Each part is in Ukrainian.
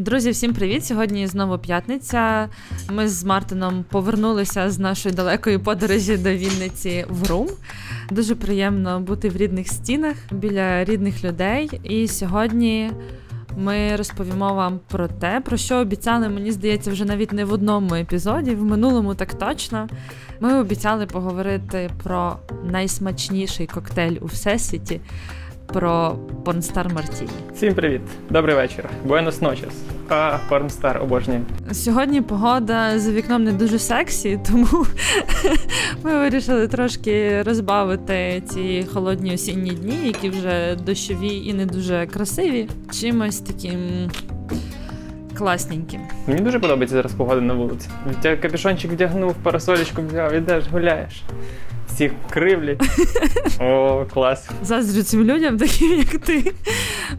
Друзі, всім привіт! Сьогодні знову п'ятниця. Ми з Мартином повернулися з нашої далекої подорожі до Вінниці в Рум. Дуже приємно бути в рідних стінах біля рідних людей. І сьогодні ми розповімо вам про те, про що обіцяли, мені здається, вже навіть не в одному епізоді, в минулому так точно. Ми обіцяли поговорити про найсмачніший коктейль у всесвіті про Порнстар Мартіні. Всім привіт, добрий вечір. Буенос ночес. А Порнстар обожнюю. Сьогодні погода за вікном не дуже сексі, тому ми вирішили трошки розбавити ці холодні осінні дні, які вже дощові і не дуже красиві. Чимось таким. Класненьким. Мені дуже подобається зараз погода на вулиці. Капюшончик вдягнув, парасолечку взяв, ідеш, гуляєш всіх кривлять. О, клас. Заздрю цим людям, таким як ти.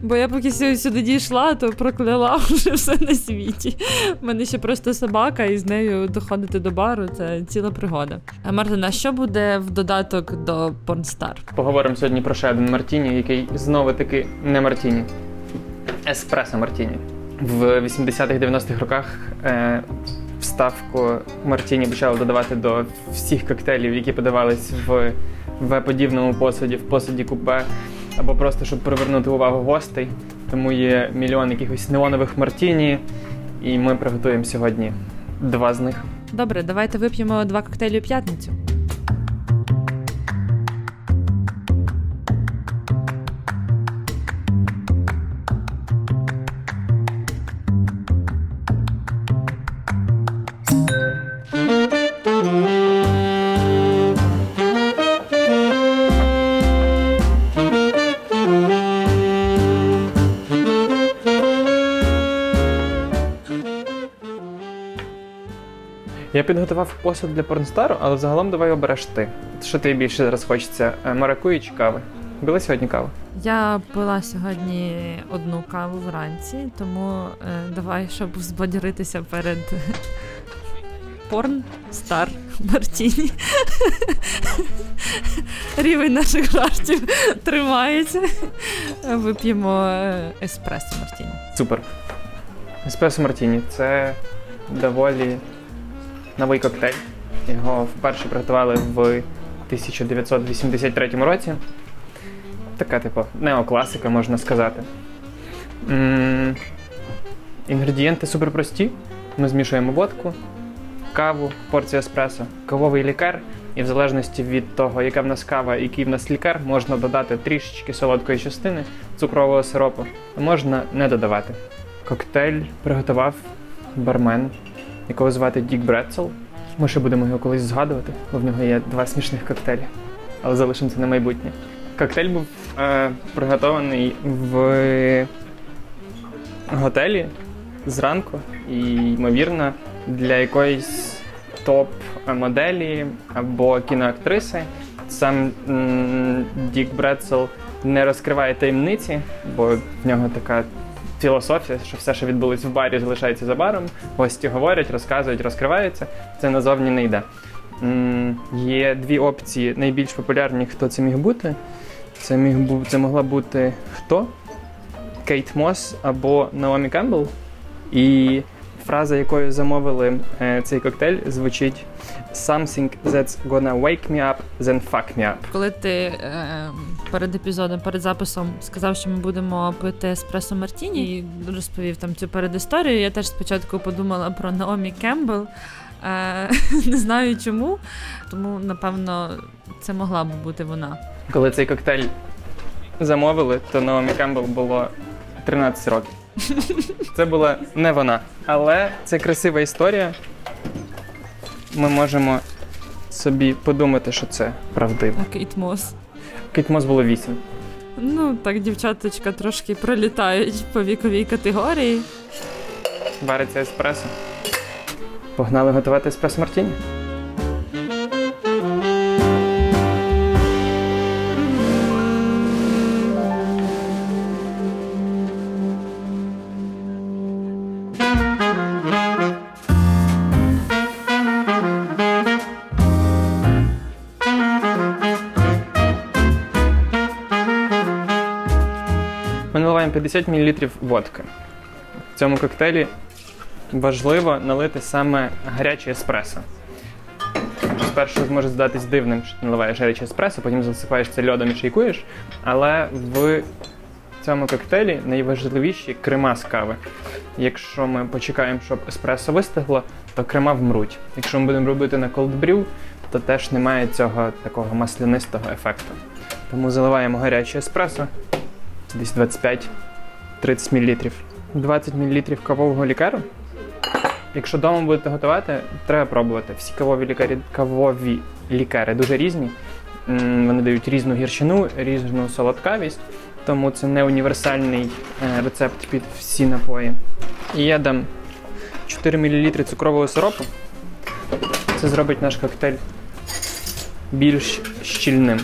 Бо я поки сюди дійшла, то прокляла вже все на світі. У мене ще просто собака, і з нею доходити до бару це ціла пригода. А Мартина, що буде в додаток до Pornstar? Поговоримо сьогодні про ще один Мартіні, який знову таки не Мартіні. Еспресо Мартіні. В 80-х-90-х роках е, вставку Мартіні почали додавати до всіх коктейлів, які подавались в В-подібному посуді, в посуді купе, або просто щоб привернути увагу гостей. Тому є мільйон якихось неонових Мартіні, і ми приготуємо сьогодні два з них. Добре, давайте вип'ємо два коктейлі у п'ятницю. Я підготував посуд для порнстару, але загалом давай обереш ти. Що тобі більше зараз хочеться? Е, маракуї чи кави? Була сьогодні каву? Я пила сьогодні одну каву вранці, тому е, давай, щоб збадьоритися перед порн стар Мартіні. Рівень наших жартів тримається. Вип'ємо е, еспресо Мартіні. Супер. Еспресо Мартіні це доволі новий коктейль. Його вперше приготували в 1983 році. Така, типу, неокласика, можна сказати. М-м- Інгредієнти супер прості. Ми змішуємо водку, каву, порцію еспресо, кавовий лікар. І в залежності від того, яка в нас кава і який в нас лікар, можна додати трішечки солодкої частини цукрового сиропу, а можна не додавати. Коктейль приготував бармен якого звати Дік Бретцел. Ми ще будемо його колись згадувати, бо в нього є два смішних коктейлі, але залишимо це на майбутнє. Коктейль був е, приготований в готелі зранку і, ймовірно, для якоїсь топ-моделі або кіноактриси. Сам Дік Бретцел не розкриває таємниці, бо в нього така філософія, що все, що відбулось в барі, залишається за баром. Гості говорять, розказують, розкриваються. Це назовні не йде. Є дві опції найбільш популярні, хто це міг бути. Це міг бу... це могла бути хто? Кейт Мос або Наомі Кембл. І фраза, якою замовили е, цей коктейль, звучить Something that's gonna wake me up, then fuck me up. Коли ти е, перед епізодом, перед записом сказав, що ми будемо пити еспресо Мартіні і розповів там цю передісторію, я теж спочатку подумала про Наомі Кембл. Е, Не знаю чому, тому напевно це могла б бути вона. Коли цей коктейль замовили, то Наомі Кембл було 13 років. Це була не вона. Але це красива історія. Ми можемо собі подумати, що це правдиво. А Кейт Мос. Було 8. Ну, так, дівчаточка трошки пролітають по віковій категорії. Вариться еспресо. Погнали готувати еспресо Мартіні. 50 мл водки. В цьому коктейлі важливо налити саме гаряче еспресо. Спершу може здатись дивним, що ти наливаєш гаряче еспресо, потім засипаєш це льодом і шейкуєш, але в цьому коктейлі найважливіші крема з кави. Якщо ми почекаємо, щоб еспресо вистигло, то крема вмруть. Якщо ми будемо робити на колдбрю, то теж немає цього такого маслянистого ефекту. Тому заливаємо гаряче еспресо, десь 25 30 мл. 20 мл кавового лікеру. Якщо вдома будете готувати, треба пробувати. Всі кавові лікарі, кавові лікари, дуже різні. Вони дають різну гірчину, різну солодкавість, тому це не універсальний е, рецепт під всі напої. І я дам 4 мл цукрового сиропу. Це зробить наш коктейль більш щільним.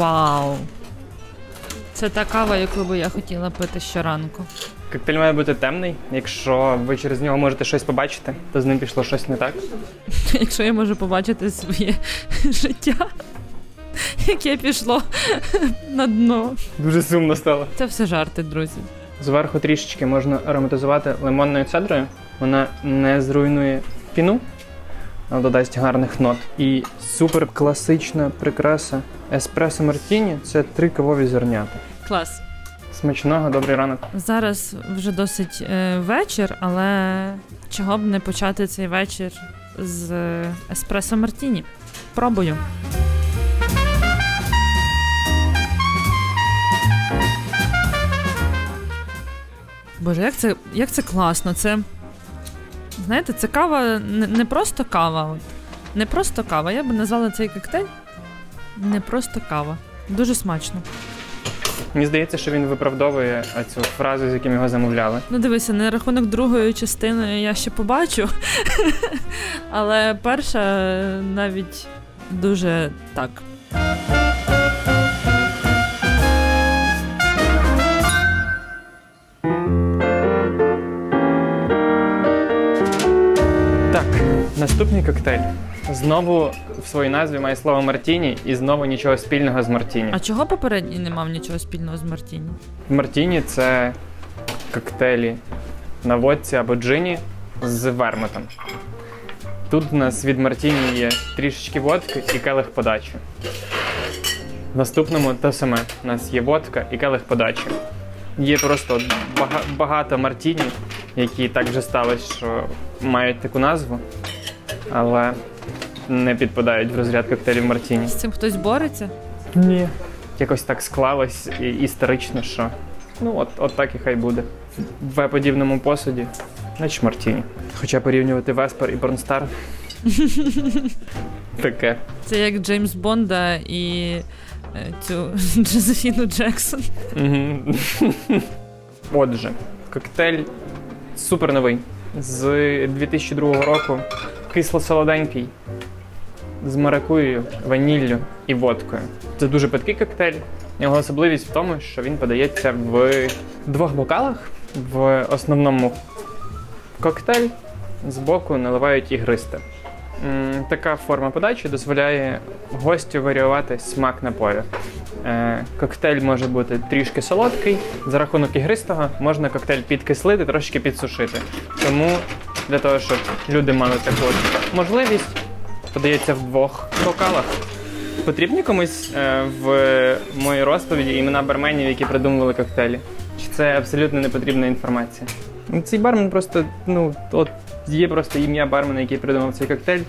Вау! Це та кава, яку би я хотіла пити щоранку. Коктейль має бути темний. Якщо ви через нього можете щось побачити, то з ним пішло щось не так. Якщо я можу побачити своє життя, яке пішло на дно. Дуже сумно стало. Це все жарти, друзі. Зверху трішечки можна ароматизувати лимонною цедрою. Вона не зруйнує піну, додасть гарних нот. І супер класична прикраса еспресо мартіні це три кавові зернята. Клас. Смачного, добрий ранок. Зараз вже досить е, вечір, але чого б не почати цей вечір з е, еспресо Мартіні? Пробую. Боже, як це, як це класно. Це. Знаєте, це кава не, не просто кава. От. Не просто кава. Я би назвала цей коктейль не просто кава. Дуже смачно. Мені здається, що він виправдовує цю фразу, з яким його замовляли. Ну, дивися, на рахунок другої частини я ще побачу. Але перша е, навіть дуже. Так, наступний коктейль. Знову в своїй назві має слово Мартіні і знову нічого спільного з Мартіні. А чого попередній не мав нічого спільного з Мартіні? Мартіні це коктейлі на водці або джині з вермутом. Тут у нас від Мартіні є трішечки водки і келих подачі. В наступному те саме. У нас є водка і келих подачі. Є просто бага- багато Мартіні, які так вже сталося, що мають таку назву, але не підпадають в розряд коктейлів Мартіні. З цим хтось бореться? Ні. Якось так склалось і- історично, що ну от, от так і хай буде. В подібному посуді, значить Мартіні. Хоча порівнювати Веспер і Борнстар. Таке. Це як Джеймс Бонда і е, цю Джозефіну Джексон. Мгм. Отже, коктейль супер новий. З 2002 року. Кисло-солоденький. З маракуєю, ваніллю і водкою. Це дуже питкий коктейль. Його особливість в тому, що він подається в двох бокалах. В основному коктейль збоку наливають ігристе. Така форма подачі дозволяє гостю варіювати смак напою. Е, коктейль може бути трішки солодкий. За рахунок ігристого можна коктейль підкислити, трошки підсушити. Тому для того, щоб люди мали таку можливість, подається в двох бокалах. Потрібні комусь е, в моїй розповіді імена барменів, які придумували коктейлі? Чи це абсолютно непотрібна інформація? Цей бармен просто, ну, от є просто ім'я бармена, який придумав цей коктейль.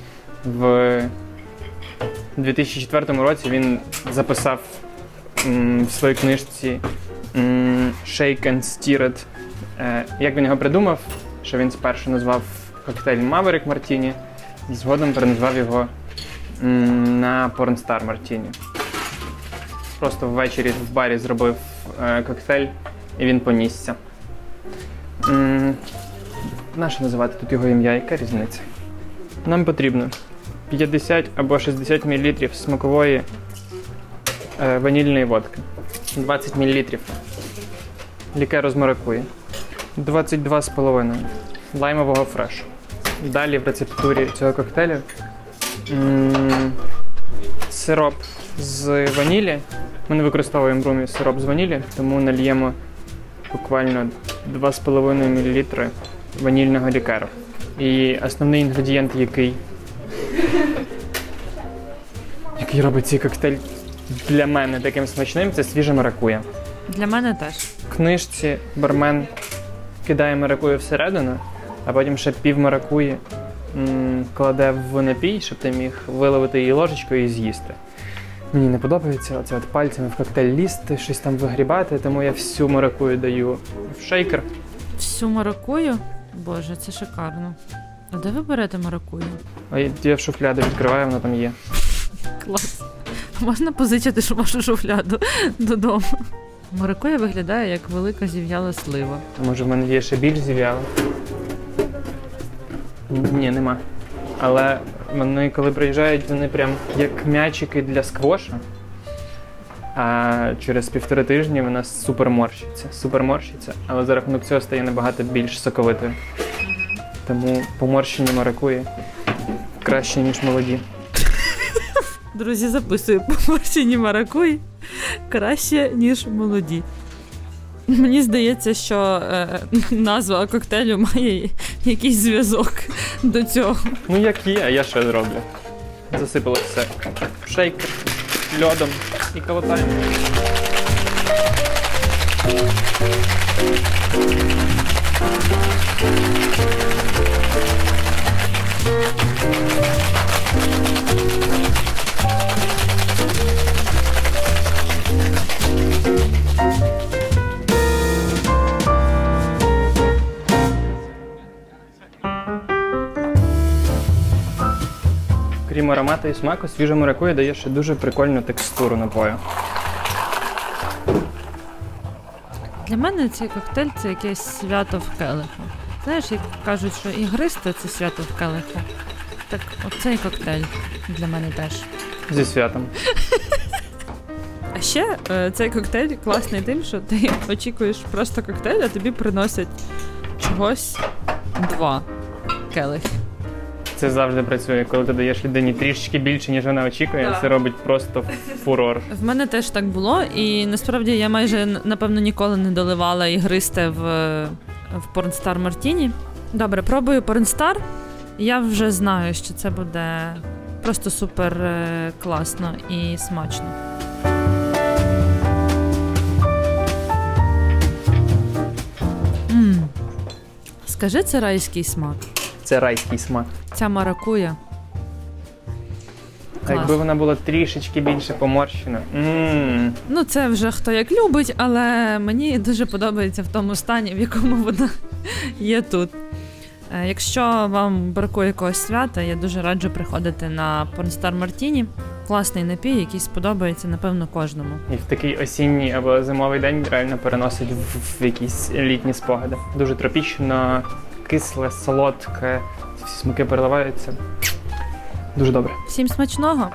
В 2004 році він записав м, в своїй книжці м, Shake and Stirred. Е, як він його придумав, що він спершу назвав коктейль Maverick Martini, згодом переназвав його на Pornstar Martini. Просто ввечері в барі зробив е, коктейль і він понісся. Нащо називати тут його ім'я? Яка різниця? Нам потрібно 50 або 60 мл смакової е, ванільної водки, 20 мл лікеру з маракуї, 22,5 лаймового фрешу. Далі в рецептурі цього коктейлю м, сироп з ванілі. Ми не використовуємо в румі сироп з ванілі, тому нальємо буквально 2,5 мл ванільного лікеру. І основний інгредієнт, який, який робить цей коктейль для мене таким смачним, це свіжа маракуя. Для мене теж. В книжці бармен кидає маракую всередину, а потім ще пів маракуї м, кладе в напій, щоб ти міг виловити її ложечкою і з'їсти. Мені не подобається оце от пальцями в коктейль лізти, щось там вигрібати, тому я всю маракую даю в шейкер. Всю маракую. Боже, це шикарно. А де ви берете маракую? А я- я в шуфляду відкриваю, вона там є. Клас. Можна позичити вашу шуфляду додому. Маракуя виглядає як велика зів'яла слива. А може в мене є ще більш зів'яла? Ні, нема. Але вони, коли приїжджають, вони прям як м'ячики для сквоша. А через півтори тижні вона супер морщиться. Супер морщиться, але за рахунок цього стає набагато більш соковитою. Тому поморщені маракуї краще, ніж молоді. Друзі, записую поморщені маракуї краще, ніж молоді. Мені здається, що е, назва коктейлю має якийсь зв'язок до цього. Ну як є, а я що зроблю? Засипало все в шейкер, льодом і колотаємо. Аромату і смаку, свіжа маракуя дає ще дуже прикольну текстуру напою. Для мене цей коктейль це якесь свято в келиху. Знаєш, як кажуть, що ігристе це свято в келиху. Так оцей коктейль для мене теж. Зі святом. А ще е, цей коктейль класний тим, що ти очікуєш просто коктейль, а тобі приносять чогось два келихи. Це завжди працює, коли ти даєш людині трішечки більше, ніж вона очікує, Так. це робить просто фурор. В мене теж так було, і насправді я майже напевно ніколи не доливала ігристе в, в Pornstar Мартіні. Добре, пробую Pornstar. Я вже знаю, що це буде просто супер е, класно і смачно. Скажи, це райський смак. Це райський смак. Ця маракуя. А якби вона була трішечки більше поморщена. Мм. Ну, це вже хто як любить, але мені дуже подобається в тому стані, в якому вона є тут. Е, Якщо вам бракує якогось свята, я дуже раджу приходити на Pornstar Martini. Класний напій, який сподобається, напевно, кожному. І в такий осінній або зимовий день реально переносить в, в якісь літні спогади. Дуже тропічно, кисле, солодке, всі смаки переливаються. Дуже добре. Всім смачного!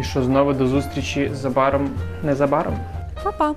І що знову до зустрічі забаром, незабаром. Па-па!